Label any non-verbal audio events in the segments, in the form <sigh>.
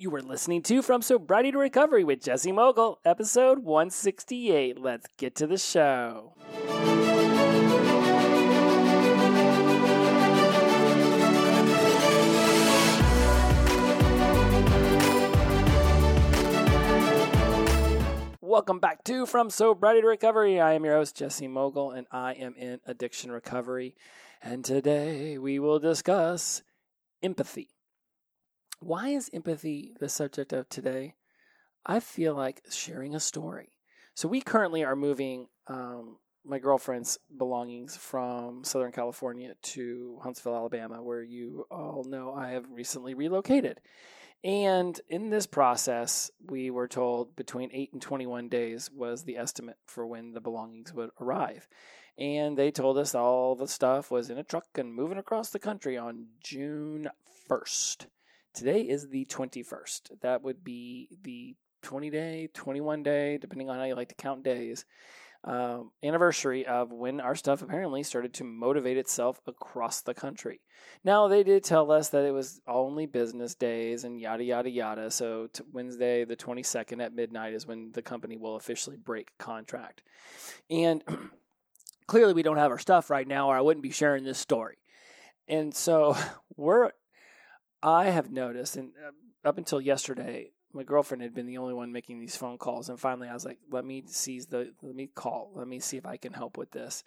You were listening to From Sobriety to Recovery with Jesse Mogul, episode 168. Let's get to the show. Welcome back to From Sobriety to Recovery. I am your host, Jesse Mogul, and I am in addiction recovery. And today we will discuss empathy. Why is empathy the subject of today? I feel like sharing a story. So, we currently are moving um, my girlfriend's belongings from Southern California to Huntsville, Alabama, where you all know I have recently relocated. And in this process, we were told between 8 and 21 days was the estimate for when the belongings would arrive. And they told us all the stuff was in a truck and moving across the country on June 1st. Today is the 21st. That would be the 20 day, 21 day, depending on how you like to count days uh, anniversary of when our stuff apparently started to motivate itself across the country. Now, they did tell us that it was only business days and yada, yada, yada. So, t- Wednesday, the 22nd at midnight, is when the company will officially break contract. And <clears throat> clearly, we don't have our stuff right now, or I wouldn't be sharing this story. And so, <laughs> we're, I have noticed, and uh, up until yesterday, my girlfriend had been the only one making these phone calls and finally I was like let me seize the let me call. Let me see if I can help with this.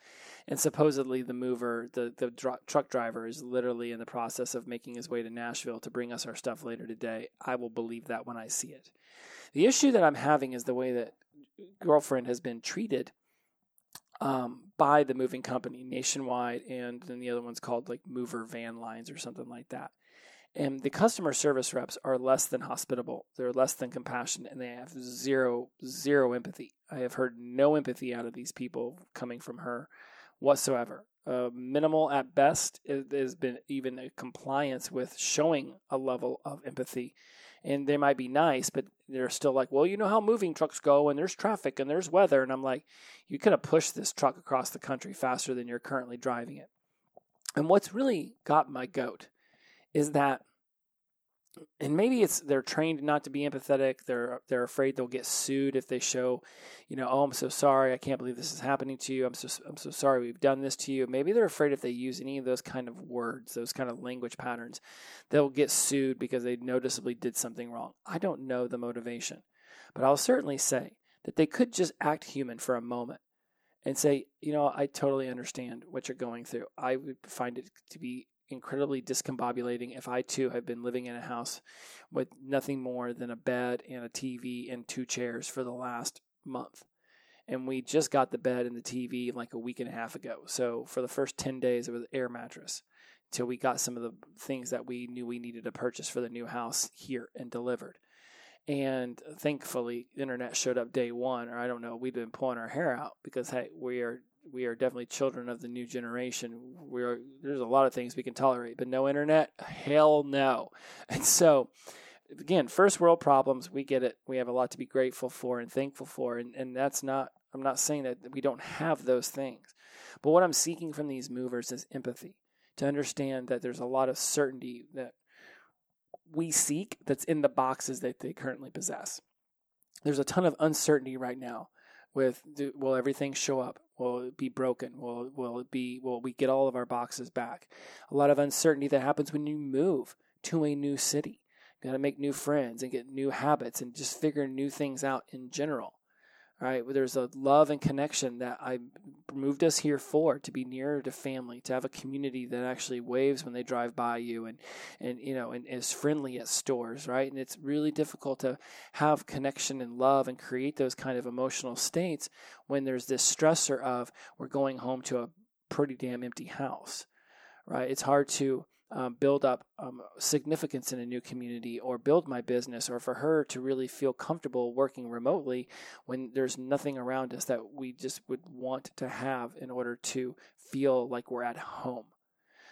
And supposedly the mover the the dr- truck driver is literally in the process of making his way to Nashville to bring us our stuff later today. I will believe that when I see it. The issue that I'm having is the way that girlfriend has been treated um, by the moving company nationwide and then the other one's called like mover van lines or something like that and the customer service reps are less than hospitable. They're less than compassionate and they have zero zero empathy. I have heard no empathy out of these people coming from her whatsoever. Uh, minimal at best has been even a compliance with showing a level of empathy. And they might be nice but they're still like well you know how moving trucks go and there's traffic and there's weather and i'm like you could have pushed this truck across the country faster than you're currently driving it. And what's really got my goat is that and maybe it's they're trained not to be empathetic. They're they're afraid they'll get sued if they show you know oh i'm so sorry. I can't believe this is happening to you. I'm so i'm so sorry we've done this to you. Maybe they're afraid if they use any of those kind of words those kind of language patterns they'll get sued because they noticeably did something wrong. I don't know the motivation but i'll certainly say that they could just act human for a moment and say you know i totally understand what you're going through. I would find it to be incredibly discombobulating if I too have been living in a house with nothing more than a bed and a TV and two chairs for the last month. And we just got the bed and the TV like a week and a half ago. So for the first 10 days, it was air mattress until we got some of the things that we knew we needed to purchase for the new house here and delivered. And thankfully, internet showed up day one, or I don't know, we've been pulling our hair out because, hey, we are we are definitely children of the new generation. We are there's a lot of things we can tolerate, but no internet, hell no. <laughs> And so again, first world problems, we get it. We have a lot to be grateful for and thankful for, and and that's not I'm not saying that we don't have those things. But what I'm seeking from these movers is empathy to understand that there's a lot of certainty that we seek that's in the boxes that they currently possess. There's a ton of uncertainty right now with will everything show up? Will it be broken? Will will it be will we get all of our boxes back? A lot of uncertainty that happens when you move to a new city. You got to make new friends and get new habits and just figure new things out in general right? There's a love and connection that I moved us here for to be nearer to family, to have a community that actually waves when they drive by you and, and you know, and is friendly at stores, right? And it's really difficult to have connection and love and create those kind of emotional states when there's this stressor of we're going home to a pretty damn empty house, right? It's hard to um, build up um, significance in a new community or build my business or for her to really feel comfortable working remotely when there's nothing around us that we just would want to have in order to feel like we're at home.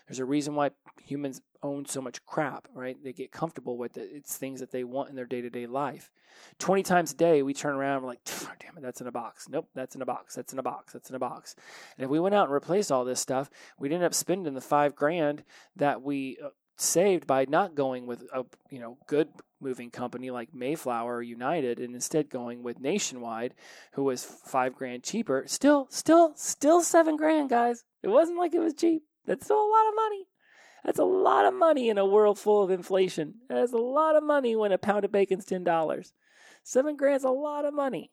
There's a reason why humans own so much crap, right? They get comfortable with it. It's things that they want in their day to day life. 20 times a day, we turn around and we're like, damn it, that's in a box. Nope, that's in a box. That's in a box. That's in a box. And if we went out and replaced all this stuff, we'd end up spending the five grand that we uh, saved by not going with a you know good moving company like Mayflower or United and instead going with Nationwide, who was five grand cheaper. Still, still, still seven grand, guys. It wasn't like it was cheap. That's still a lot of money. That's a lot of money in a world full of inflation. That's a lot of money when a pound of bacon's ten dollars. Seven grand's a lot of money,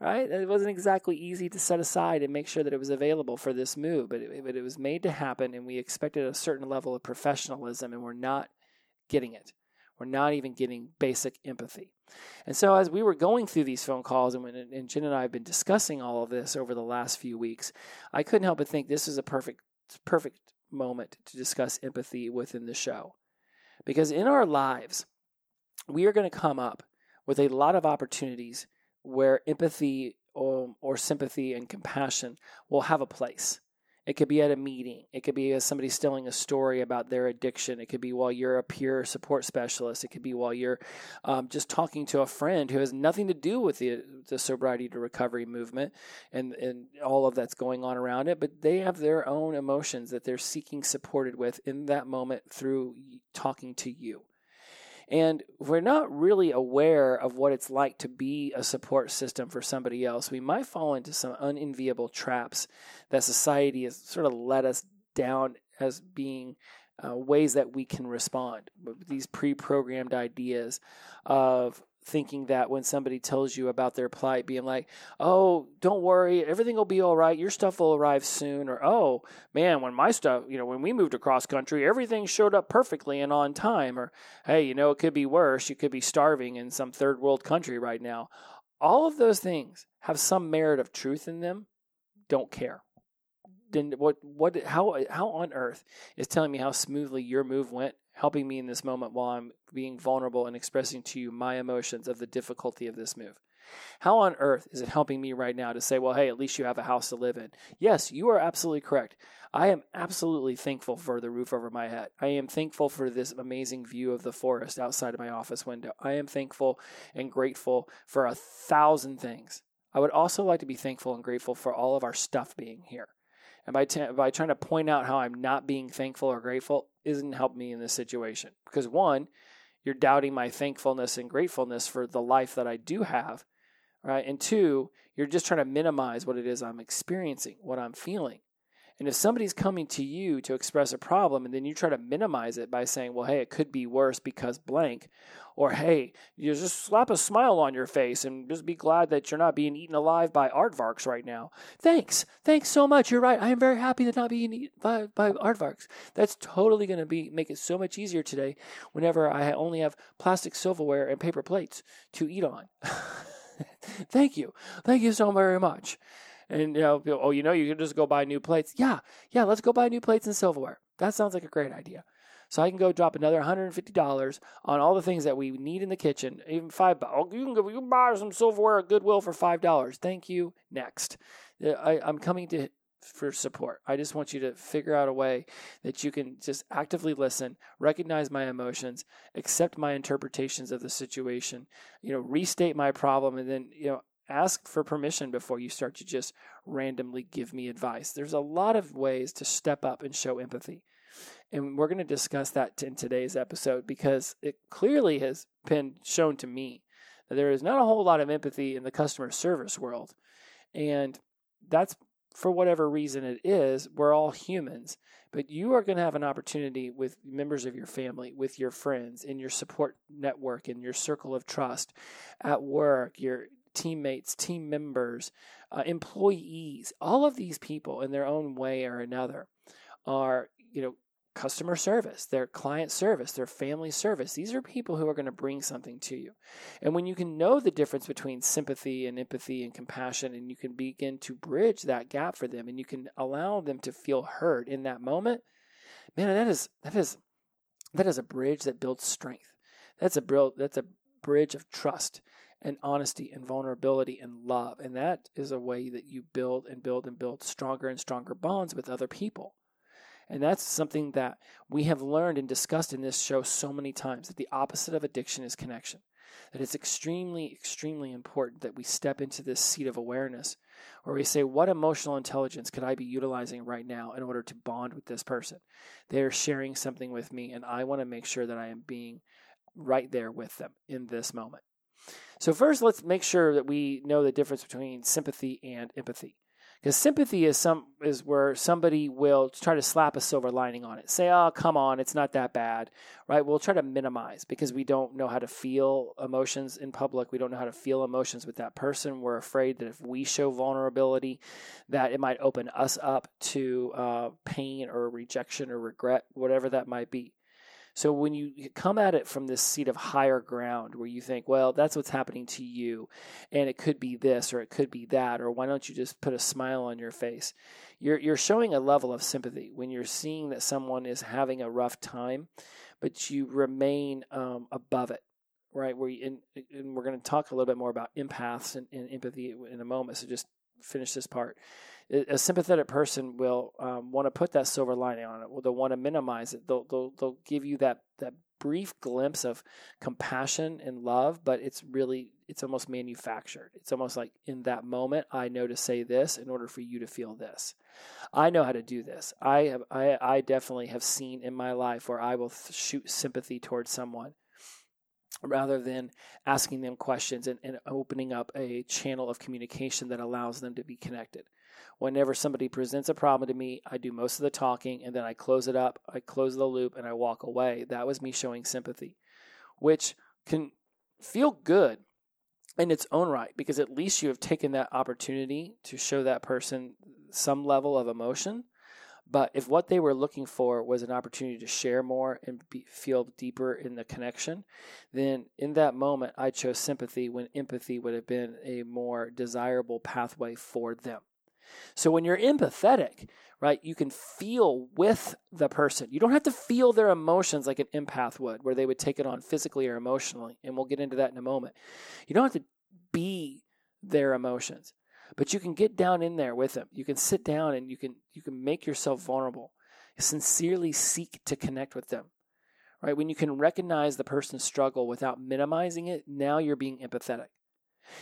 right? It wasn't exactly easy to set aside and make sure that it was available for this move, but it, but it was made to happen, and we expected a certain level of professionalism, and we're not getting it. We're not even getting basic empathy. And so, as we were going through these phone calls, and, when, and Jen and I have been discussing all of this over the last few weeks, I couldn't help but think this is a perfect, perfect moment to discuss empathy within the show. Because in our lives, we are going to come up with a lot of opportunities where empathy or, or sympathy and compassion will have a place. It could be at a meeting. It could be as somebody telling a story about their addiction. It could be while you're a peer support specialist. It could be while you're um, just talking to a friend who has nothing to do with the, the sobriety to recovery movement and, and all of that's going on around it. But they have their own emotions that they're seeking supported with in that moment through talking to you. And we're not really aware of what it's like to be a support system for somebody else. We might fall into some unenviable traps that society has sort of let us down as being uh, ways that we can respond. These pre programmed ideas of thinking that when somebody tells you about their plight, being like, oh, don't worry, everything will be all right, your stuff will arrive soon, or oh, man, when my stuff, you know, when we moved across country, everything showed up perfectly and on time, or hey, you know, it could be worse, you could be starving in some third world country right now. All of those things have some merit of truth in them, don't care. Then what what how how on earth is telling me how smoothly your move went helping me in this moment while I'm being vulnerable and expressing to you my emotions of the difficulty of this move. How on earth is it helping me right now to say, well, hey, at least you have a house to live in? Yes, you are absolutely correct. I am absolutely thankful for the roof over my head. I am thankful for this amazing view of the forest outside of my office window. I am thankful and grateful for a thousand things. I would also like to be thankful and grateful for all of our stuff being here. And by, t- by trying to point out how I'm not being thankful or grateful isn't helping me in this situation. Because one, you're doubting my thankfulness and gratefulness for the life that I do have, right? And two, you're just trying to minimize what it is I'm experiencing, what I'm feeling. And if somebody's coming to you to express a problem and then you try to minimize it by saying, well, hey, it could be worse because blank, or hey, you just slap a smile on your face and just be glad that you're not being eaten alive by aardvarks right now. Thanks. Thanks so much. You're right. I am very happy that not being eaten by, by aardvarks. That's totally going to be make it so much easier today whenever I only have plastic silverware and paper plates to eat on. <laughs> Thank you. Thank you so very much. And you know, oh, you know, you can just go buy new plates. Yeah, yeah, let's go buy new plates and silverware. That sounds like a great idea. So I can go drop another $150 on all the things that we need in the kitchen, even five. Oh, you can go, you can buy some silverware at Goodwill for five dollars. Thank you. Next, I, I'm coming to for support. I just want you to figure out a way that you can just actively listen, recognize my emotions, accept my interpretations of the situation, you know, restate my problem, and then you know ask for permission before you start to just randomly give me advice. There's a lot of ways to step up and show empathy. And we're going to discuss that in today's episode because it clearly has been shown to me that there is not a whole lot of empathy in the customer service world. And that's for whatever reason it is, we're all humans. But you are going to have an opportunity with members of your family, with your friends, in your support network, in your circle of trust, at work, your teammates, team members, uh, employees, all of these people in their own way or another are, you know, customer service, their client service, their family service. These are people who are going to bring something to you. And when you can know the difference between sympathy and empathy and compassion, and you can begin to bridge that gap for them and you can allow them to feel heard in that moment, man, that is that is that is a bridge that builds strength. That's a that's a bridge of trust and honesty and vulnerability and love. And that is a way that you build and build and build stronger and stronger bonds with other people. And that's something that we have learned and discussed in this show so many times that the opposite of addiction is connection. that it's extremely, extremely important that we step into this seat of awareness where we say, What emotional intelligence could I be utilizing right now in order to bond with this person? They're sharing something with me, and I want to make sure that I am being right there with them in this moment. So, first, let's make sure that we know the difference between sympathy and empathy. Because sympathy is some is where somebody will try to slap a silver lining on it. Say, "Oh, come on, it's not that bad." Right? We'll try to minimize because we don't know how to feel emotions in public. We don't know how to feel emotions with that person. We're afraid that if we show vulnerability, that it might open us up to uh, pain or rejection or regret, whatever that might be. So when you come at it from this seat of higher ground where you think, well, that's what's happening to you, and it could be this or it could be that, or why don't you just put a smile on your face? You're you're showing a level of sympathy when you're seeing that someone is having a rough time, but you remain um, above it right? You, and, and, we're going to talk a little bit more about empaths and, and, empathy in a moment. So just finish this part a sympathetic person will um, want to put that silver lining on it. They'll want to minimize it. They'll, they'll, they'll give you that, that brief glimpse of compassion and love, but it's really, it's almost manufactured. It's almost like in that moment, I know to say this in order for you to feel this. I know how to do this. I have, I, I definitely have seen in my life where I will shoot sympathy towards someone rather than asking them questions and, and opening up a channel of communication that allows them to be connected whenever somebody presents a problem to me, I do most of the talking and then I close it up, I close the loop, and I walk away. That was me showing sympathy, which can feel good in its own right because at least you have taken that opportunity to show that person some level of emotion. But if what they were looking for was an opportunity to share more and be, feel deeper in the connection, then in that moment I chose sympathy when empathy would have been a more desirable pathway for them. So when you're empathetic, right, you can feel with the person. You don't have to feel their emotions like an empath would, where they would take it on physically or emotionally. And we'll get into that in a moment. You don't have to be their emotions, but you can get down in there with them. You can sit down and you can you can make yourself vulnerable. Sincerely seek to connect with them. Right? When you can recognize the person's struggle without minimizing it, now you're being empathetic.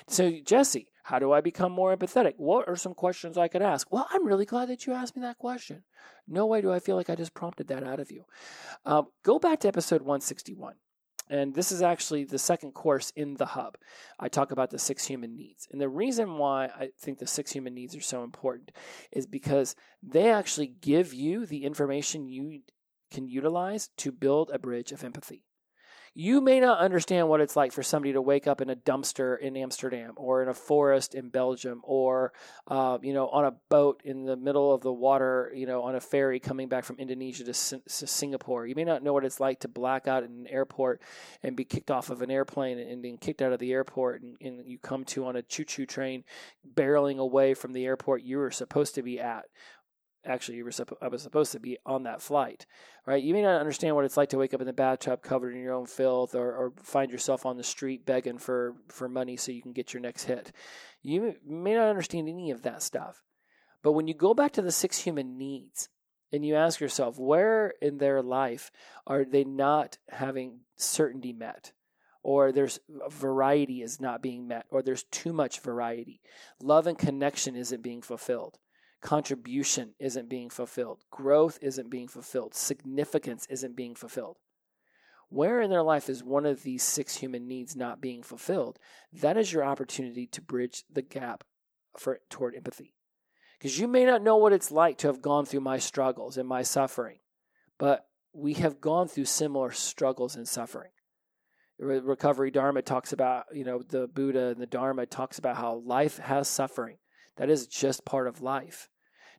So, Jesse, how do I become more empathetic? What are some questions I could ask? Well, I'm really glad that you asked me that question. No way do I feel like I just prompted that out of you. Um, go back to episode 161. And this is actually the second course in the hub. I talk about the six human needs. And the reason why I think the six human needs are so important is because they actually give you the information you can utilize to build a bridge of empathy. You may not understand what it's like for somebody to wake up in a dumpster in Amsterdam or in a forest in Belgium or, uh, you know, on a boat in the middle of the water, you know, on a ferry coming back from Indonesia to, to Singapore. You may not know what it's like to black out in an airport and be kicked off of an airplane and then kicked out of the airport and, and you come to on a choo-choo train barreling away from the airport you were supposed to be at actually you were I was supposed to be on that flight, right? You may not understand what it's like to wake up in the bathtub covered in your own filth, or, or find yourself on the street begging for for money so you can get your next hit. You may not understand any of that stuff, but when you go back to the six human needs and you ask yourself, where in their life are they not having certainty met? or there's variety is not being met, or there's too much variety. Love and connection isn't being fulfilled contribution isn't being fulfilled, growth isn't being fulfilled, significance isn't being fulfilled. Where in their life is one of these six human needs not being fulfilled? That is your opportunity to bridge the gap for toward empathy. Because you may not know what it's like to have gone through my struggles and my suffering, but we have gone through similar struggles and suffering. Recovery Dharma talks about, you know, the Buddha and the Dharma talks about how life has suffering. That is just part of life.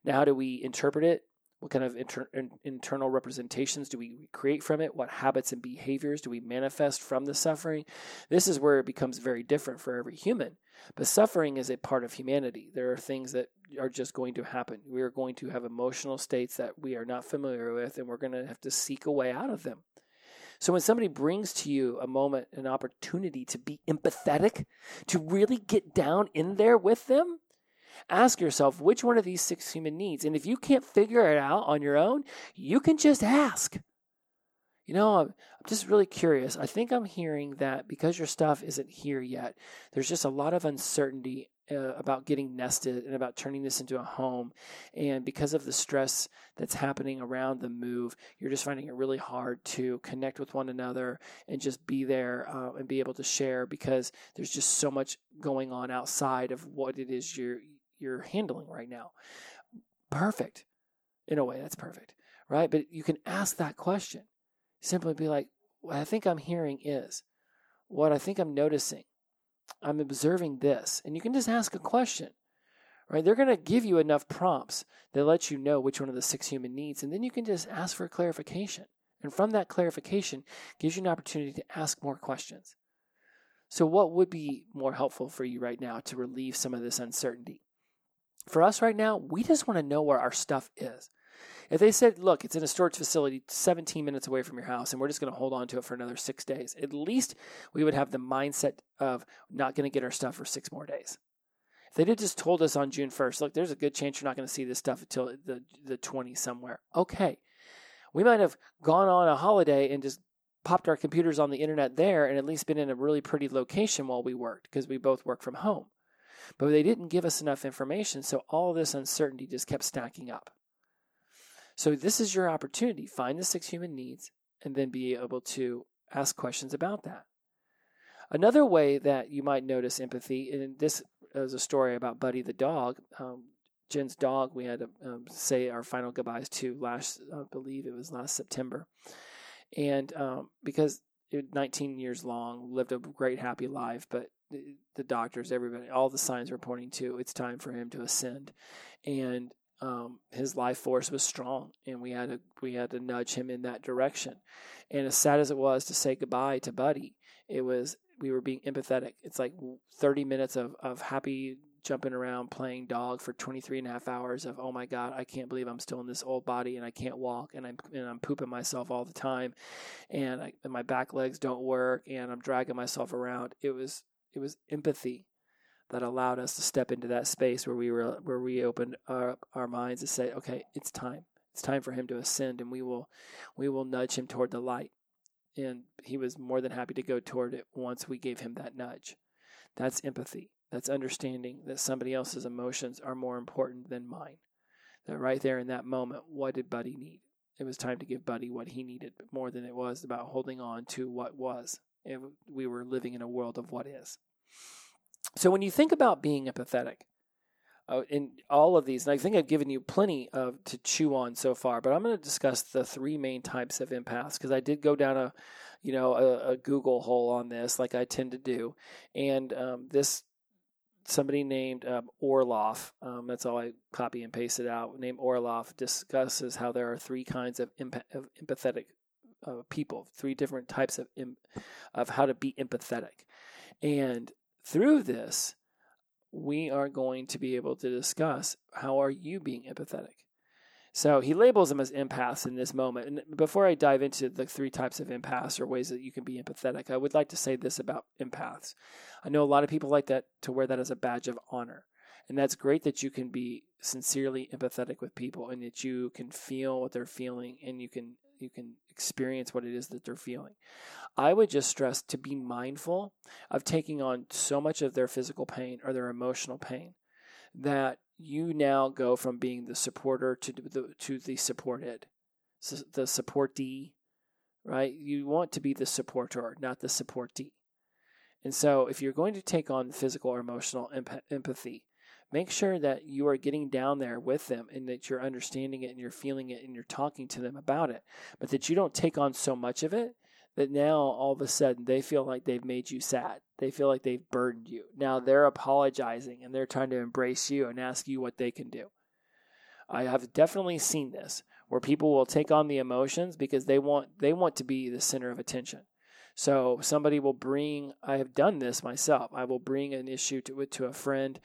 Now, how do we interpret it? What kind of inter- internal representations do we create from it? What habits and behaviors do we manifest from the suffering? This is where it becomes very different for every human. But suffering is a part of humanity. There are things that are just going to happen. We are going to have emotional states that we are not familiar with, and we're going to have to seek a way out of them. So when somebody brings to you a moment, an opportunity to be empathetic, to really get down in there with them, ask yourself which one of these six human needs. And if you can't figure it out on your own, you can just ask. you know, I'm, I'm just really curious. I think I'm hearing that because your stuff isn't here yet, there's just a lot of uncertainty uh, about getting nested and about turning this into a home. And because of the stress that's happening around the move, you're just finding it really hard to connect with one another and just be there uh, and be able to share because there's just so much going on outside of what it is you're you're handling right now. Perfect. In a way, that's perfect, right? But you can ask that question. Simply be like, what I think I'm hearing is, what I think I'm noticing I'm observing this. And you can just ask a question, right? They're going to give you enough prompts that let you know which one of the six human needs. And then you can just ask for clarification. And from that clarification, gives you an opportunity to ask more questions. So, what would be more helpful for you right now to relieve some of this uncertainty? For us right now, we just want to know where our stuff is. If they said, look, it's in a storage facility 17 minutes away from your house and we're just going to hold on to it for another six days, at least we would have the mindset of not going to get our stuff for six more days. If they had just told us on June 1st, look, there's a good chance you're not going to see this stuff until the, the 20 somewhere. Okay. We might have gone on a holiday and just popped our computers on the internet there and at least been in a really pretty location while we worked because we both work from home. But they didn't give us enough information, so all this uncertainty just kept stacking up. So this is your opportunity. Find the six human needs and then be able to ask questions about that. Another way that you might notice empathy, and this is a story about Buddy the dog. Um, Jen's dog, we had to um, say our final goodbyes to last, I believe it was last September. And um, because it, 19 years long, lived a great, happy life, but the, doctors, everybody, all the signs were pointing to it's time for him to ascend. And um, his life force was strong, and we had to we had to nudge him in that direction. And as sad as it was to say goodbye to Buddy, it was we were being empathetic. It's like 30 minutes of, of happy jumping around playing dog for 23 and a half hours of oh my god i can't believe i'm still in this old body and i can't walk and i'm and i'm pooping myself all the time and, I, and my back legs don't work and i'm dragging myself around it was it was empathy that allowed us to step into that space where we were where we opened our, our minds to say, okay, it's time. It's time for him to ascend, and we will we will nudge him toward the light. And he was more than happy to go toward it once we gave him that nudge. That's empathy. That's understanding that somebody else's emotions are more important than mine. That right there in that moment, what did Buddy need? It was time to give Buddy what he needed more than it was about holding on to what was. It, we were living in a world of what is. So when you think about being empathetic, uh, in all of these, and I think I've given you plenty of to chew on so far, but I'm going to discuss the three main types of empaths because I did go down a, you know, a, a, Google hole on this, like I tend to do, and um, this somebody named um, Orloff, um, that's all I copy and pasted out, named Orloff discusses how there are three kinds of, of empathetic uh, people, three different types of of how to be empathetic, and through this, we are going to be able to discuss how are you being empathetic. So he labels them as empaths in this moment. And before I dive into the three types of empaths or ways that you can be empathetic, I would like to say this about empaths. I know a lot of people like that to wear that as a badge of honor. And that's great that you can be sincerely empathetic with people and that you can feel what they're feeling and you can you can experience what it is that they're feeling. I would just stress to be mindful of taking on so much of their physical pain or their emotional pain that you now go from being the supporter to the to the supported, the supportee, right? You want to be the supporter, not the supportee. And so, if you're going to take on physical or emotional empathy, make sure that you are getting down there with them and that you're understanding it and you're feeling it and you're talking to them about it, but that you don't take on so much of it that now all of a sudden they feel like they've made you sad. They feel like they've burdened you. Now they're apologizing and they're trying to embrace you and ask you what they can do. I have definitely seen this where people will take on the emotions because they want they want to be the center of attention. So somebody will bring, I have done this myself. I will bring an issue to to a friend,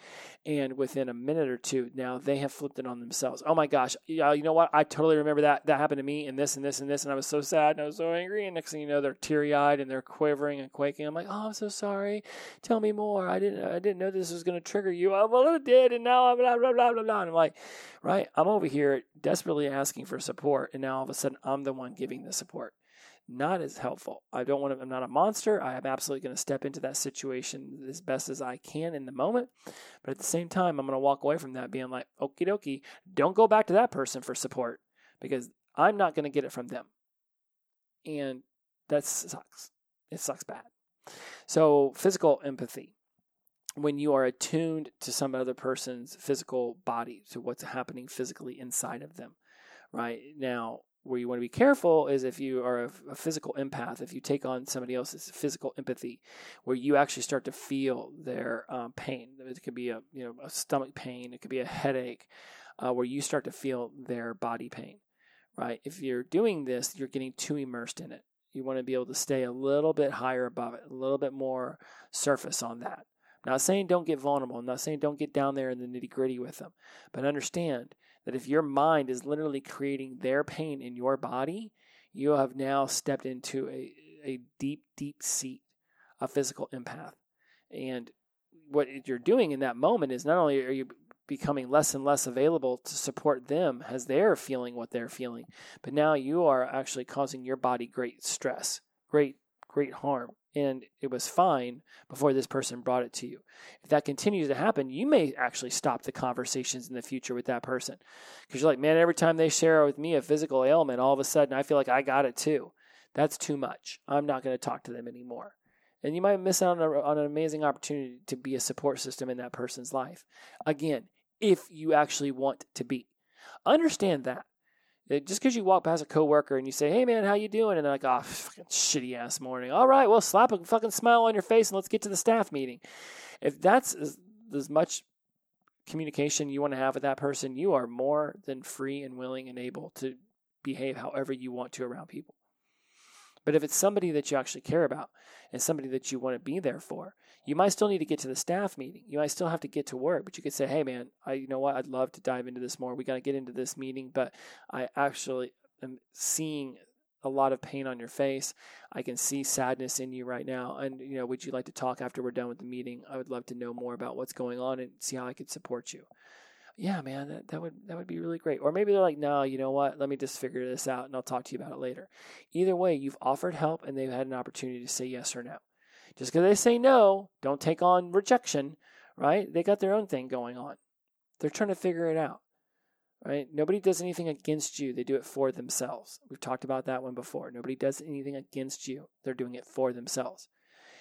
and within a minute or two, now they have flipped it on themselves. Oh my gosh, yeah, you know what? I totally remember that that happened to me, and this and this and this, and I was so sad and I was so angry. And next thing you know, they're teary eyed and they're quivering and quaking. I'm like, oh, I'm so sorry. Tell me more. I didn't I didn't know this was going to trigger you. Oh, well, it did, and now I'm blah blah blah blah blah. And I'm like, right? I'm over here desperately asking for support, and now all of a sudden I'm the one giving the support not as helpful. I don't want to, I'm not a monster. I am absolutely going to step into that situation as best as I can in the moment. But at the same time, I'm going to walk away from that being like, okie dokie, don't go back to that person for support because I'm not going to get it from them. And that sucks. It sucks bad. So, physical empathy. When you are attuned to some other person's physical body, to what's happening physically inside of them, right? Now, where you want to be careful is if you are a, a, physical empath, if you take on somebody else's physical empathy, where you actually start to feel their um, pain. It could be a you know a stomach pain, it could be a headache, uh, where you start to feel their body pain. Right? If you're doing this, you're getting too immersed in it. You want to be able to stay a little bit higher above it, a little bit more surface on that. I'm not saying don't get vulnerable. I'm not saying don't get down there in the nitty gritty with them, but understand that if your mind is literally creating their pain in your body, you have now stepped into a, a deep, deep seat of physical empath. And what you're doing in that moment is not only are you becoming less and less available to support them as they're feeling what they're feeling, but now you are actually causing your body great stress, great, great harm and it was fine before this person brought it to you. If that continues to happen, you may actually stop the conversations in the future with that person because you're like, man, every time they share with me a physical ailment, all of a sudden I feel like I got it too. That's too much. I'm not going to talk to them anymore. And you might miss out on, a, on an amazing opportunity to be a support system in that person's life. Again, if you actually want to be. Understand that. Just because you walk past a coworker and you say, "Hey man, how you doing?" and they're like, "Oh, fucking shitty ass morning." All right, well, slap a fucking smile on your face and let's get to the staff meeting. If that's as, as much communication you want to have with that person, you are more than free and willing and able to behave however you want to around people. But if it's somebody that you actually care about and somebody that you want to be there for, you might still need to get to the staff meeting. You might still have to get to work, but you could say, "Hey, man, I you know what? I'd love to dive into this more. We got to get into this meeting, but I actually am seeing a lot of pain on your face. I can see sadness in you right now. And you know, would you like to talk after we're done with the meeting? I would love to know more about what's going on and see how I could support you." Yeah, man, that, that would that would be really great. Or maybe they're like, no, you know what? Let me just figure this out and I'll talk to you about it later. Either way, you've offered help and they've had an opportunity to say yes or no. Just because they say no, don't take on rejection, right? They got their own thing going on. They're trying to figure it out, right? Nobody does anything against you, they do it for themselves. We've talked about that one before. Nobody does anything against you, they're doing it for themselves.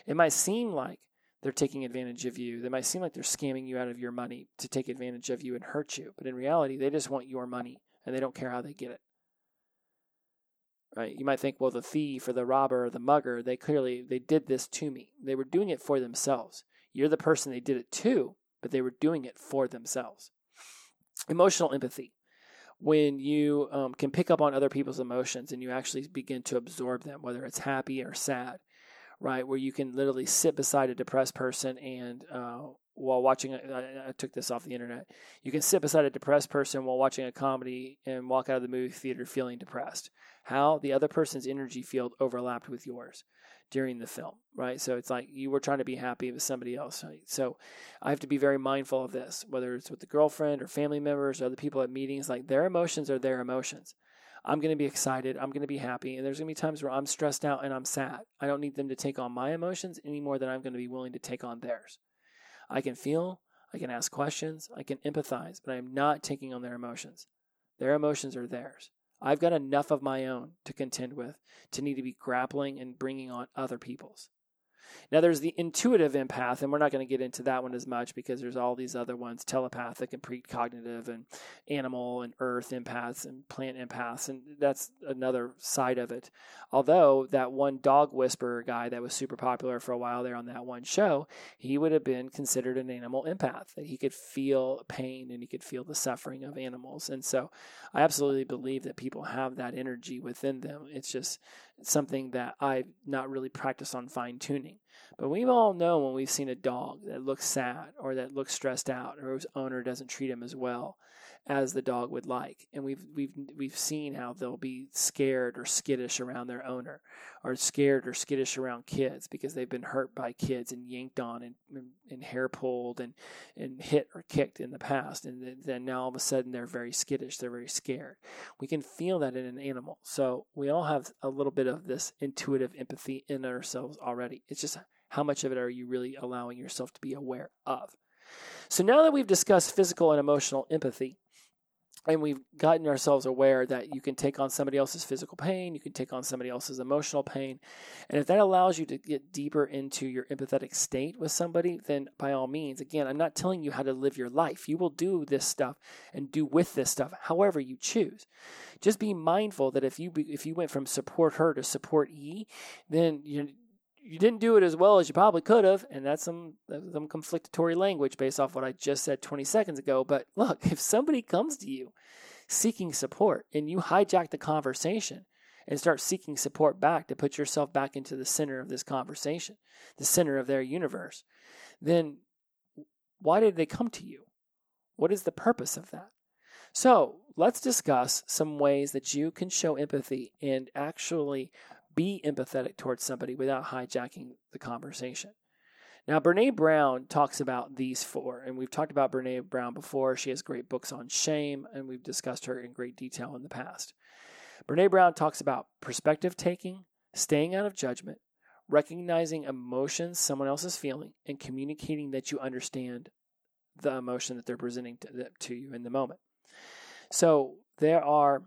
It might seem like they're taking advantage of you. They might seem like they're scamming you out of your money to take advantage of you and hurt you. But in reality, they just want your money and they don't care how they get it. Right? You might think well the thief or the robber or the mugger they clearly they did this to me. They were doing it for themselves. You're the person they did it to but they were doing it for themselves. Emotional empathy. When you um, can pick up on other people's emotions and you actually begin to absorb them whether it's happy or sad right where you can literally sit beside a depressed person and uh, while watching. I, I took this off the internet. You can sit beside a depressed person while watching a comedy and walk out of the movie theater feeling depressed. How the other person's energy field overlapped with yours during the film, right? So it's like you were trying to be happy with somebody else. Right? So I have to be very mindful of this, whether it's with the girlfriend or family members or other people at meetings. Like their emotions are their emotions. I'm going to be excited. I'm going to be happy. And there's going to be times where I'm stressed out and I'm sad. I don't need them to take on my emotions any more than I'm going to be willing to take on theirs. I can feel, I can ask questions, I can empathize, but I am not taking on their emotions. Their emotions are theirs. I've got enough of my own to contend with to need to be grappling and bringing on other people's. Now, there's the intuitive empath, and we're not going to get into that one as much because there's all these other ones telepathic and precognitive and animal and earth empaths and plant empaths, and that's another side of it. Although, that one dog whisperer guy that was super popular for a while there on that one show, he would have been considered an animal empath, that he could feel pain and he could feel the suffering of animals. And so, I absolutely believe that people have that energy within them. It's just something that I've not really practiced on fine tuning. But we all know when we've seen a dog that looks sad or that looks stressed out or whose owner doesn't treat him as well. As the dog would like. And we've we've we've seen how they'll be scared or skittish around their owner, or scared or skittish around kids because they've been hurt by kids and yanked on and and, and hair pulled and and hit or kicked in the past. And then now all of a sudden they're very skittish. They're very scared. We can feel that in an animal. So we all have a little bit of this intuitive empathy in ourselves already. It's just how much of it are you really allowing yourself to be aware of? So now that we've discussed physical and emotional empathy, and we've gotten ourselves aware that you can take on somebody else's physical pain, you can take on somebody else's emotional pain. And if that allows you to get deeper into your empathetic state with somebody, then by all means, again, I'm not telling you how to live your life. You will do this stuff and do with this stuff however you choose. Just be mindful that if you if you went from supporter to support E, then you you didn't do it as well as you probably could have, and that's some some conflictory language based off what I just said 20 seconds ago. But look, <laughs> if somebody comes to you seeking support and you hijack the conversation and start seeking support back to put yourself back into the center of this conversation, the center of their universe, then why did they come to you? What is the purpose of that? So let's discuss some ways that you can show empathy and actually be empathetic towards somebody without hijacking the conversation. Now, Brene Brown talks about these four, and we've talked about Brene Brown before. She has great books on shame, and we've discussed her in great detail in the past. Brene Brown talks about perspective taking, staying out of judgment, recognizing emotions someone else is feeling, and communicating that you understand the emotion that they're presenting to, to you in the moment. So, there are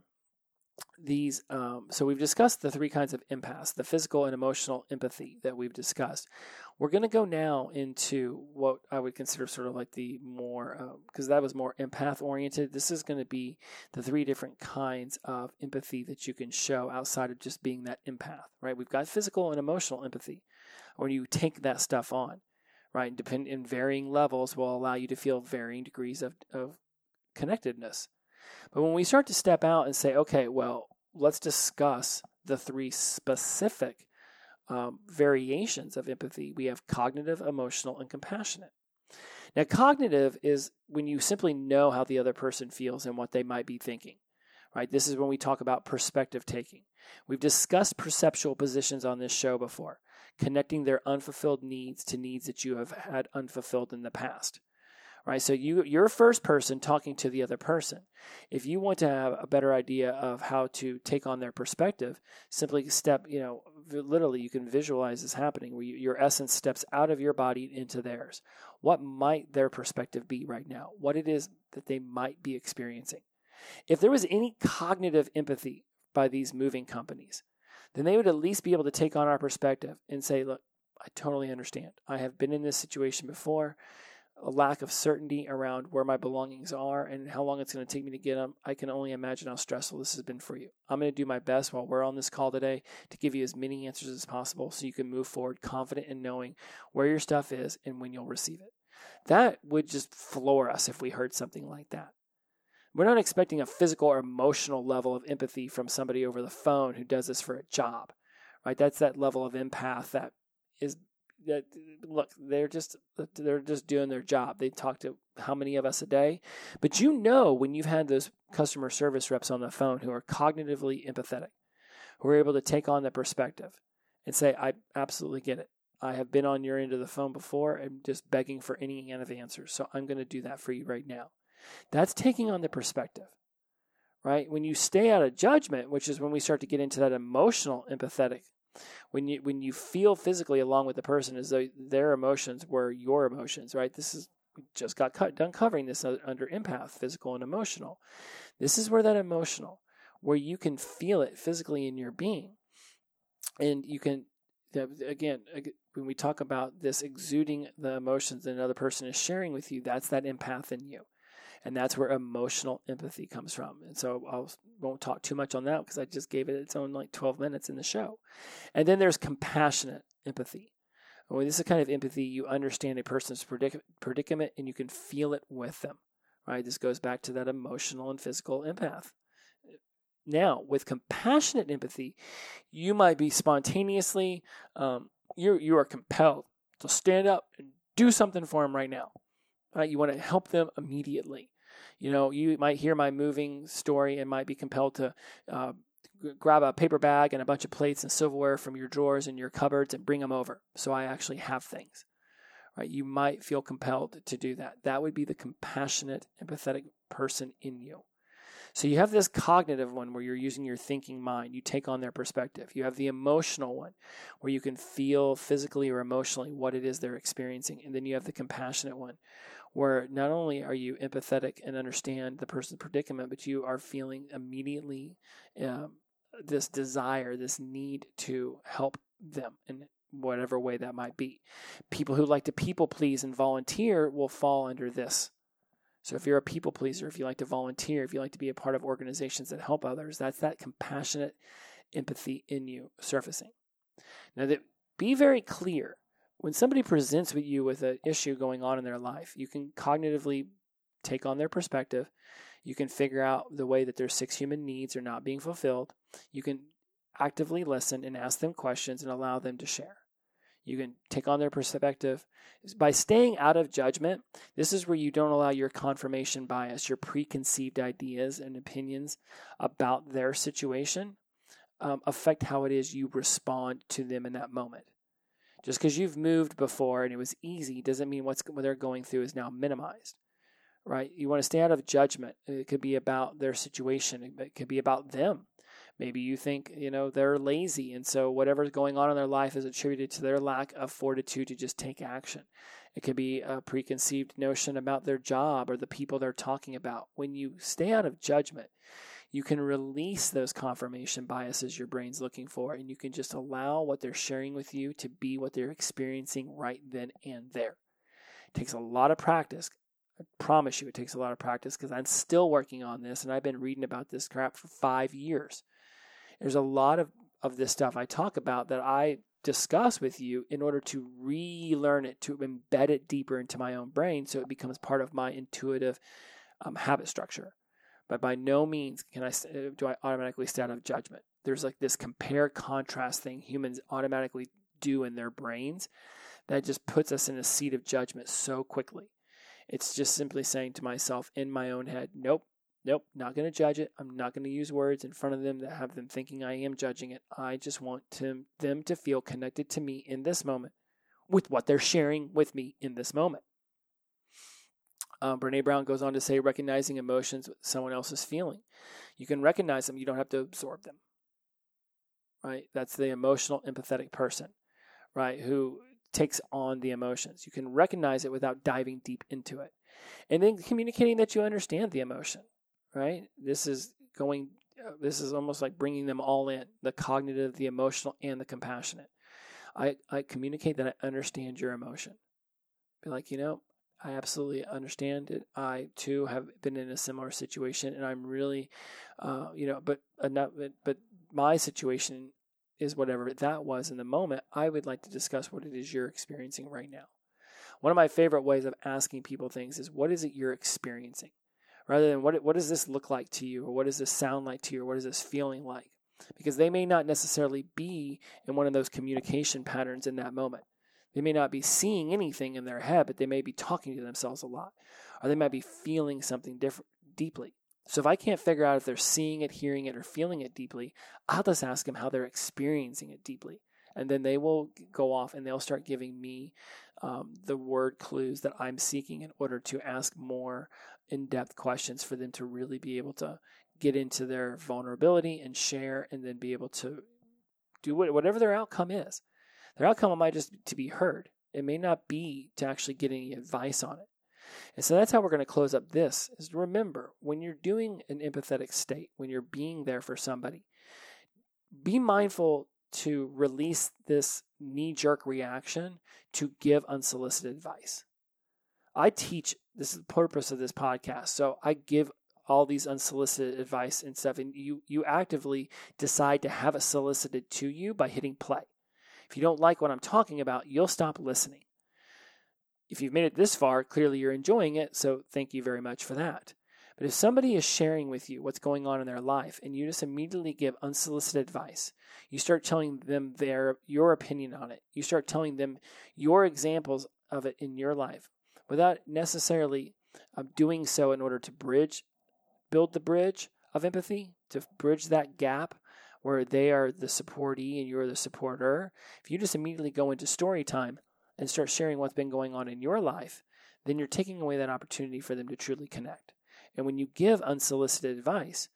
these um, so we've discussed the three kinds of empaths the physical and emotional empathy that we've discussed. We're going to go now into what i would consider sort of like the more because uh, that was more empath oriented. This is going to be the three different kinds of empathy that you can show outside of just being that empath right? We've got physical and emotional empathy when you take that stuff on right? And depend in varying levels will allow you to feel varying degrees of, of connectedness but when we start to step out and say, okay, well, let's discuss the three specific um, variations of empathy, we have cognitive, emotional, and compassionate. Now, cognitive is when you simply know how the other person feels and what they might be thinking. Right? This is when we talk about perspective taking. We've discussed perceptual positions on this show before, connecting their unfulfilled needs to needs that you have had unfulfilled in the past right? So you you're first person talking to the other person. If you want to have a better idea of how to take on their perspective, simply step, you know, literally you can visualize this happening where you, your essence steps out of your body into theirs. What might their perspective be right now? What it is that they might be experiencing. If there was any cognitive empathy by these moving companies, then they would at least be able to take on our perspective and say, look, I totally understand. I have been in this situation before a lack of certainty around where my belongings are and how long it's going to take me to get them, I can only imagine how stressful this has been for you. I'm going to do my best while we're on this call today to give you as many answers as possible so you can move forward confident in knowing where your stuff is and when you'll receive it. That would just floor us if we heard something like that. We're not expecting a physical or emotional level of empathy from somebody over the phone who does this for a job, right? That's that level of empath that is look they're just they're just doing their job. They talk to how many of us a day? But you know when you've had those customer service reps on the phone who are cognitively empathetic who are able to take on the perspective and say i absolutely get it. I have been on your end of the phone before and just begging for any kind of answers so i'm going to do that for you right now. That's taking on the perspective right? When you stay out of judgment which is when we start to get into that emotional empathetic when you when you feel physically along with the person as though their emotions were your emotions, right? This is we just got cut, done covering this under empath, physical and emotional. This is where that emotional, where you can feel it physically in your being, and you can again when we talk about this exuding the emotions that another person is sharing with you, that's that empath in you. And that's where emotional empathy comes from. And so I won't talk too much on that because I just gave it its own like 12 minutes in the show. And then there's compassionate empathy. Well, this is kind of empathy you understand a person's predic- predicament and you can feel it with them. Right? This goes back to that emotional and physical empath. Now, with compassionate empathy, you might be spontaneously, um, you you are compelled to stand up and do something for them right now. Right? You want to help them immediately. You know, you might hear my moving story and might be compelled to uh, grab a paper bag and a bunch of plates and silverware from your drawers and your cupboards and bring them over. So I actually have things. Right? You might feel compelled to do that. That would be the compassionate, empathetic person in you. So you have this cognitive one where you're using your thinking mind. You take on their perspective. You have the emotional one where you can feel physically or emotionally what it is they're experiencing. And then you have the compassionate one where not only are you empathetic and understand the person's predicament, but you are feeling immediately um, this desire, this need to help them in whatever way that might be. People who like to people please and volunteer will fall under this so if you're a people pleaser, if you like to volunteer, if you like to be a part of organizations that help others, that's that compassionate empathy in you surfacing. Now that be very clear. When somebody presents with you with an issue going on in their life, you can cognitively take on their perspective. You can figure out the way that their six human needs are not being fulfilled. You can actively listen and ask them questions and allow them to share. You can take on their perspective. By staying out of judgment, this is where you don't allow your confirmation bias, your preconceived ideas and opinions about their situation um, affect how it is you respond to them in that moment. Just because you've moved before and it was easy doesn't mean what's, what they're going through is now minimized, right? You want to stay out of judgment. It could be about their situation, it could be about them. Maybe you think, you know, they're lazy. And so whatever's going on in their life is attributed to their lack of fortitude to just take action. It could be a preconceived notion about their job or the people they're talking about. When you stay out of judgment, you can release those confirmation biases your brain's looking for, and you can just allow what they're sharing with you to be what they're experiencing right then and there. It takes a lot of practice. I promise you, it takes a lot of practice because I'm still working on this and I've been reading about this crap for five years. There's a lot of, of this stuff I talk about that I discuss with you in order to relearn it, to embed it deeper into my own brain so it becomes part of my intuitive um, habit structure. But by no means can I uh, do I automatically stay out of judgment. There's like this compare contrast thing humans automatically do in their brains that just puts us in a seat of judgment so quickly. It's just simply saying to myself in my own head, nope, Nope, not going to judge it. I'm not going to use words in front of them that have them thinking I am judging it. I just want to, them to feel connected to me in this moment with what they're sharing with me in this moment. Um, Brene Brown goes on to say recognizing emotions someone else is feeling. You can recognize them, you don't have to absorb them. Right? That's the emotional, empathetic person, right? Who takes on the emotions. You can recognize it without diving deep into it. And then communicating that you understand the emotion right? This is going, uh, this is almost like bringing them all in the cognitive, the emotional, and the compassionate. I, I communicate that I understand your emotion. Be like, you know, I absolutely understand it. I too have been in a similar situation, and I'm really, uh, you know, but enough, but my situation is whatever that was in the moment. I would like to discuss what it is you're experiencing right now. One of my favorite ways of asking people things is, what is it you're experiencing? rather than what, what does this look like to you, or what does this sound like to you, or what is this feeling like? Because they may not necessarily be in one of those communication patterns in that moment. They may not be seeing anything in their head, but they may be talking to themselves a lot, or they might be feeling something different deeply. So if I can't figure out if they're seeing it, hearing it, or feeling it deeply, I'll just ask them how they're experiencing it deeply. And then they will go off and they'll start giving me um, the word clues that I'm seeking in order to ask more in depth questions for them to really be able to get into their vulnerability and share and then be able to do whatever their outcome is. Their outcome might just to be heard. It may not be to actually get any advice on it. And so that's how we're going to close up this is remember when you're doing an empathetic state, when you're being there for somebody, be mindful to release this knee jerk reaction to give unsolicited advice. I teach this is the purpose of this podcast. So I give all these unsolicited advice and stuff, and you you actively decide to have it solicited to you by hitting play. If you don't like what I'm talking about, you'll stop listening. If you've made it this far, clearly you're enjoying it, so thank you very much for that. But if somebody is sharing with you what's going on in their life and you just immediately give unsolicited advice, you start telling them their your opinion on it. You start telling them your examples of it in your life without necessarily I'm doing so in order to bridge, build the bridge of empathy, to bridge that gap where they are the supportee and you're the supporter. If you just immediately go into story time and start sharing what's been going on in your life, then you're taking away that opportunity for them to truly connect. And when you give unsolicited advice,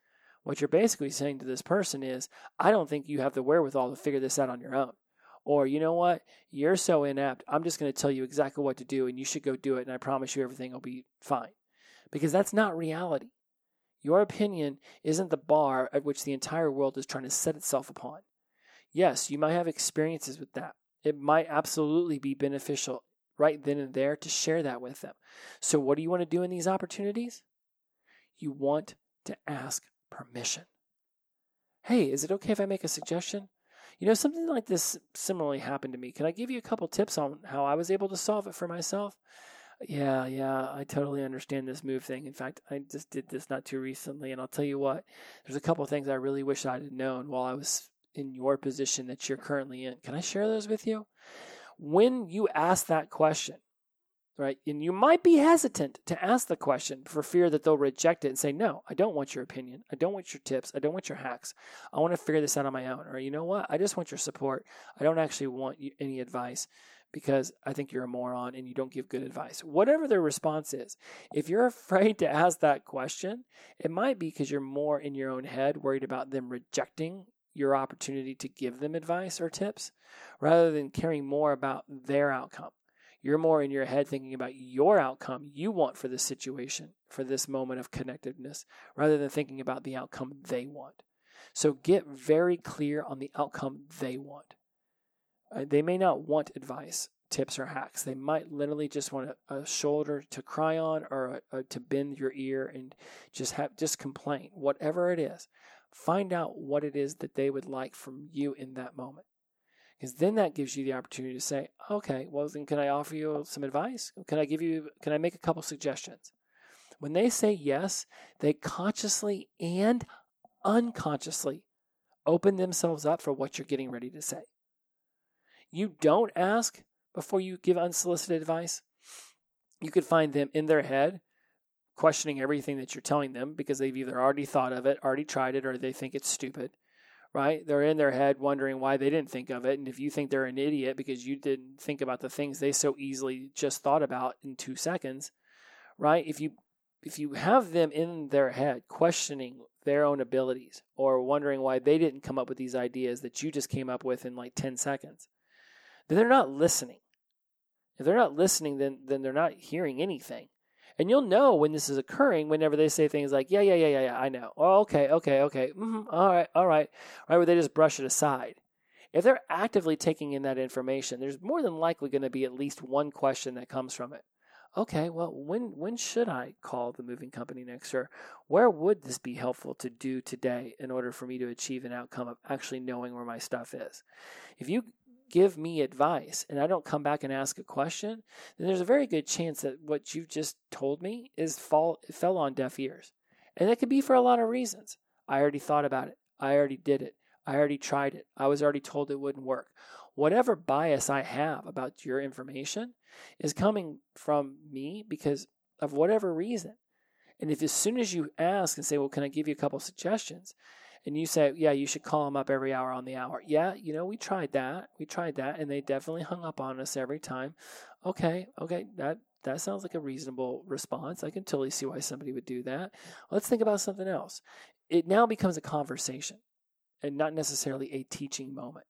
what you're basically saying to this person is, I don't think you have the wherewithal to figure this out on your own. Or, you know what? You're so inept. I'm just going to tell you exactly what to do and you should go do it. And I promise you everything will be fine. Because that's not reality. Your opinion isn't the bar at which the entire world is trying to set itself upon. Yes, you might have experiences with that. It might absolutely be beneficial right then and there to share that with them. So, what do you want to do in these opportunities? You want to ask permission. Hey, is it okay if I make a suggestion? You know, something like this similarly happened to me. Can I give you a couple tips on how I was able to solve it for myself? Yeah, yeah, I totally understand this move thing. In fact, I just did this not too recently, and I'll tell you what, there's a couple things I really wish I'd have known while I was in your position that you're currently in. Can I share those with you? When you ask that question, right? And you might be hesitant to ask the question for fear that they'll reject it and say, No, I don't want your opinion. I don't want your tips. I don't want your hacks. I want to figure this out on my own. Or, you know what? I just want your support. I don't actually want any advice because I think you're a moron and you don't give good advice. Whatever their response is, if you're <laughs> afraid to ask that question, it might be because you're more in your own head, worried about them rejecting your opportunity to give them advice or tips rather than caring more about their outcome. You're more in your head thinking about your outcome you want for this situation, for this moment of connectedness, rather than thinking about the outcome they want. So get very clear on the outcome they want. Uh, they may not want advice, tips, or hacks. They might literally just want a, a shoulder to cry on or a, a, to bend your ear and just have just complain. Whatever it is, find out what it is that they would like from you in that moment. Because then that gives you the opportunity to say, okay, well, then can I offer you some advice? Can I give you, can I make a couple suggestions? When they say yes, they consciously and unconsciously open themselves up for what you're getting ready to say. You don't ask before you give unsolicited advice. You could find them in their head questioning everything that you're telling them because they've either already thought of it, already tried it, or they think it's stupid right? They're in their head wondering why they didn't think of it. And if you think they're an idiot because you didn't think about the things they so easily just thought about in two seconds, right? If you if you have them in their head questioning their own abilities or wondering why they didn't come up with these ideas that you just came up with in like 10 seconds, they're not listening. If they're not listening, then then they're not hearing anything. And you'll know when this is occurring whenever they say things like, yeah, yeah, yeah, yeah, yeah, I know. Oh, okay, okay, okay. Mm-hmm, all right, all right. Right, where they just brush it aside. If they're actively taking in that information, there's more than likely going to be at least one question that comes from it. Okay, well, when when should I call the moving company next, or where would this be helpful to do today in order for me to achieve an outcome of actually knowing where my stuff is? If you give me advice and I don't come back and ask a question, then there's a very good chance that what you've just told me is fall fell on deaf ears. And it could be for a lot of reasons. I already thought about it. I already did it. I already tried it. I was already told it wouldn't work. Whatever bias I have about your information is coming from me because of whatever reason. And if as soon as you ask and say, Well, can I give you a couple suggestions? And you say, yeah, you should call them up every hour on the hour. Yeah, you know, we tried that. We tried that, and they definitely <laughs> hung up on us every time. Okay, okay, that that sounds like a reasonable response. I can totally see why somebody would do that. Let's think about something else. It now becomes a conversation and not necessarily a teaching moment.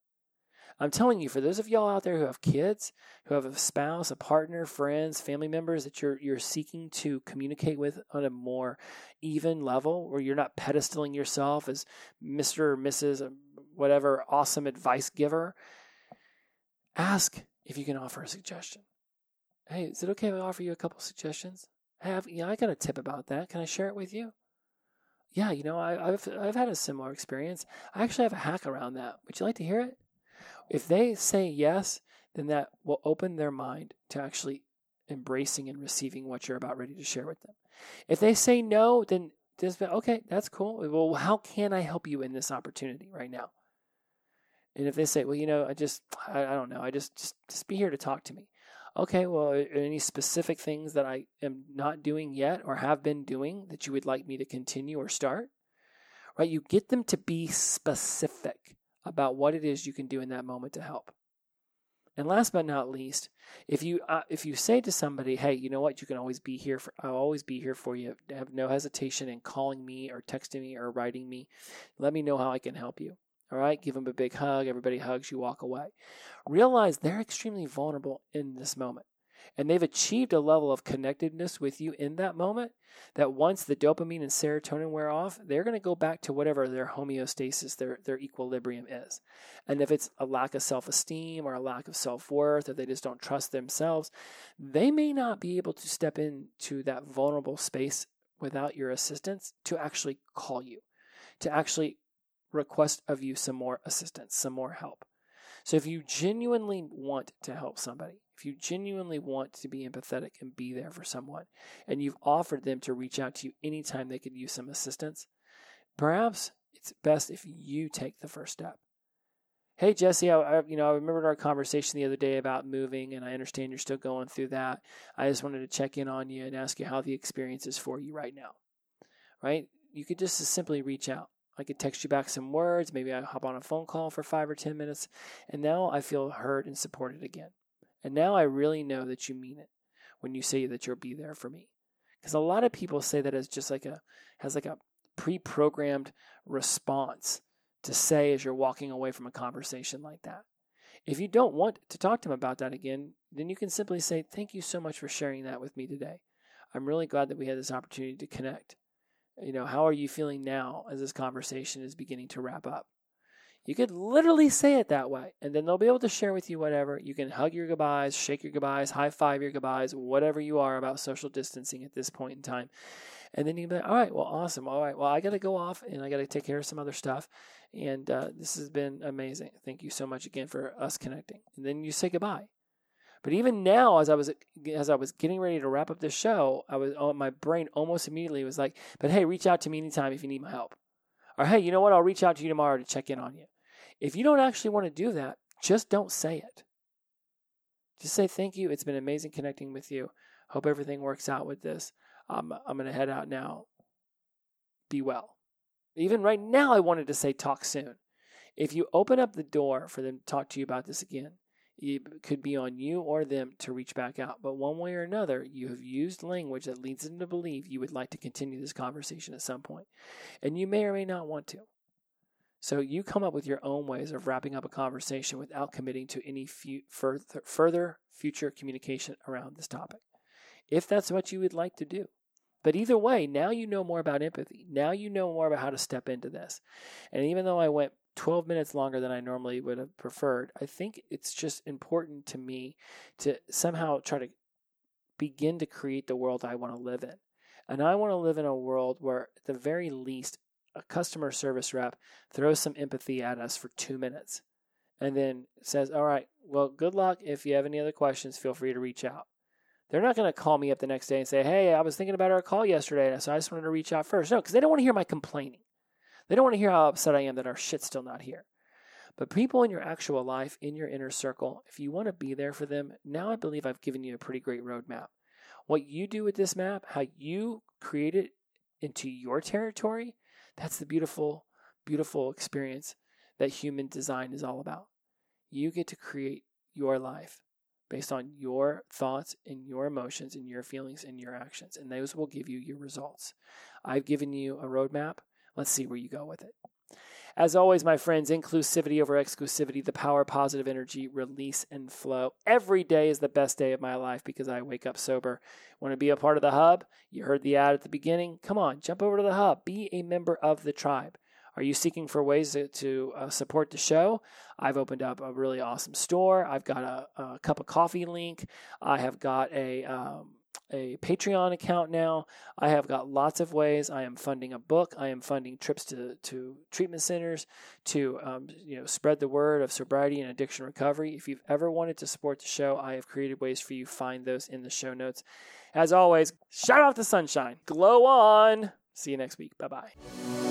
I'm telling you, for those of y'all out there who have kids, who have a spouse, a partner, friends, family members that you're you're seeking to communicate with on a more even level, where you're not pedestaling yourself as Mr. or Mrs. Uh, whatever awesome advice giver, ask if you can offer a suggestion. Hey, is it okay if I offer you a couple suggestions? Have yeah, I got a tip about that. Can I share it with you? Yeah, you know, I, have I've had a similar experience. I actually have a hack around that. Would you like to hear it? If they say yes, then that will open their mind to actually embracing and receiving what you're about ready to share with them. If they say no, then just okay, that's cool. Well, how can I help you in this opportunity right now? And if they say, well, you know, I just, I, I don't know, I just, just, just be here to talk to me. Okay, well, any specific things that I am not doing yet or have been doing that you would like me to continue or start? Right? You get them to be specific about what it is you can do in that moment to help. And last but not least, if you uh, if you say to somebody, "Hey, you know what? You can always be here for I'll always be here for you. Have no hesitation in calling me or texting me or writing me. Let me know how I can help you." All right, give them a big hug. Everybody hugs, you walk away. Realize they're extremely vulnerable in this moment. And they've achieved a level of connectedness with you in that moment that once the dopamine and serotonin wear off, they're going to go back to whatever their homeostasis, their, their equilibrium is. And if it's a lack of self esteem or a lack of self worth, or they just don't trust themselves, they may not be able to step into that vulnerable space without your assistance to actually call you, to actually request of you some more assistance, some more help. So if you genuinely want to help somebody, if you genuinely want to be empathetic and be there for someone, and you've offered them to reach out to you anytime they could use some assistance, perhaps it's best if you take the first step. Hey Jesse, I, I, you know I remembered our conversation the other day about moving, and I understand you're still going through that. I just wanted to check in on you and ask you how the experience is for you right now. Right? You could just simply reach out. I could text you back some words. Maybe I hop on a phone call for five or 10 minutes. And now I feel heard and supported again. And now I really know that you mean it when you say that you'll be there for me. Because a lot of people say that as just like a, has like a pre programmed response to say as you're walking away from a conversation like that. If you don't want to talk to them about that again, then you can simply say, Thank you so much for sharing that with me today. I'm really glad that we had this opportunity to connect. You know, how are you feeling now as this conversation is beginning to wrap up? You could literally say it that way, and then they'll be able to share with you whatever. You can hug your goodbyes, shake your goodbyes, high five your goodbyes, whatever you are about social distancing at this point in time. And then you can be like, all right, well, awesome. All right, well, I got to go off and I got to take care of some other stuff. And uh, this has been amazing. Thank you so much again for us connecting. And then you say goodbye. But even now, as I was as I was getting ready to wrap up the show, I was oh, my brain almost immediately was like, "But hey, reach out to me anytime if you need my help." Or hey, you know what? I'll reach out to you tomorrow to check in on you. If you don't actually want to do that, just don't say it. Just say thank you. It's been amazing connecting with you. Hope everything works out with this. Um, I'm going to head out now. Be well. Even right now, I wanted to say talk soon. If you open up the door for them to talk to you about this again, it could be on you or them to reach back out. But one way or another, you have used language that leads them to believe you would like to continue this conversation at some point. And you may or may not want to. So you come up with your own ways of wrapping up a conversation without committing to any fu- further, further future communication around this topic. If that's what you would like to do. But either way, now you know more about empathy. Now you know more about how to step into this. And even though I went 12 minutes longer than I normally would have preferred. I think it's just important to me to somehow try to begin to create the world I want to live in. And I want to live in a world where, at the very least, a customer service rep throws some empathy at us for two minutes and then says, All right, well, good luck. If you have any other questions, feel free to reach out. They're not going to call me up the next day and say, Hey, I was thinking about our call yesterday, so I just wanted to reach out first. No, because they don't want to hear my complaining. They don't want to hear how upset I am that our shit's still not here. But people in your actual life, in your inner circle, if you want to be there for them, now I believe I've given you a pretty great roadmap. What you do with this map, how you create it into your territory, that's the beautiful, beautiful experience that human design is all about. You get to create your life based on your thoughts and your emotions and your feelings and your actions, and those will give you your results. I've given you a roadmap. Let's see where you go with it. As always, my friends, inclusivity over exclusivity, the power, positive energy, release, and flow. Every day is the best day of my life because I wake up sober. Want to be a part of the hub? You heard the ad at the beginning. Come on, jump over to the hub. Be a member of the tribe. Are you seeking for ways to, to uh, support the show? I've opened up a really awesome store. I've got a, a cup of coffee link. I have got a um, a Patreon account now. I have got lots of ways. I am funding a book. I am funding trips to, to treatment centers to um, you know spread the word of sobriety and addiction recovery. If you've ever wanted to support the show, I have created ways for you. Find those in the show notes. As always, shout out to sunshine. Glow on. See you next week. Bye bye.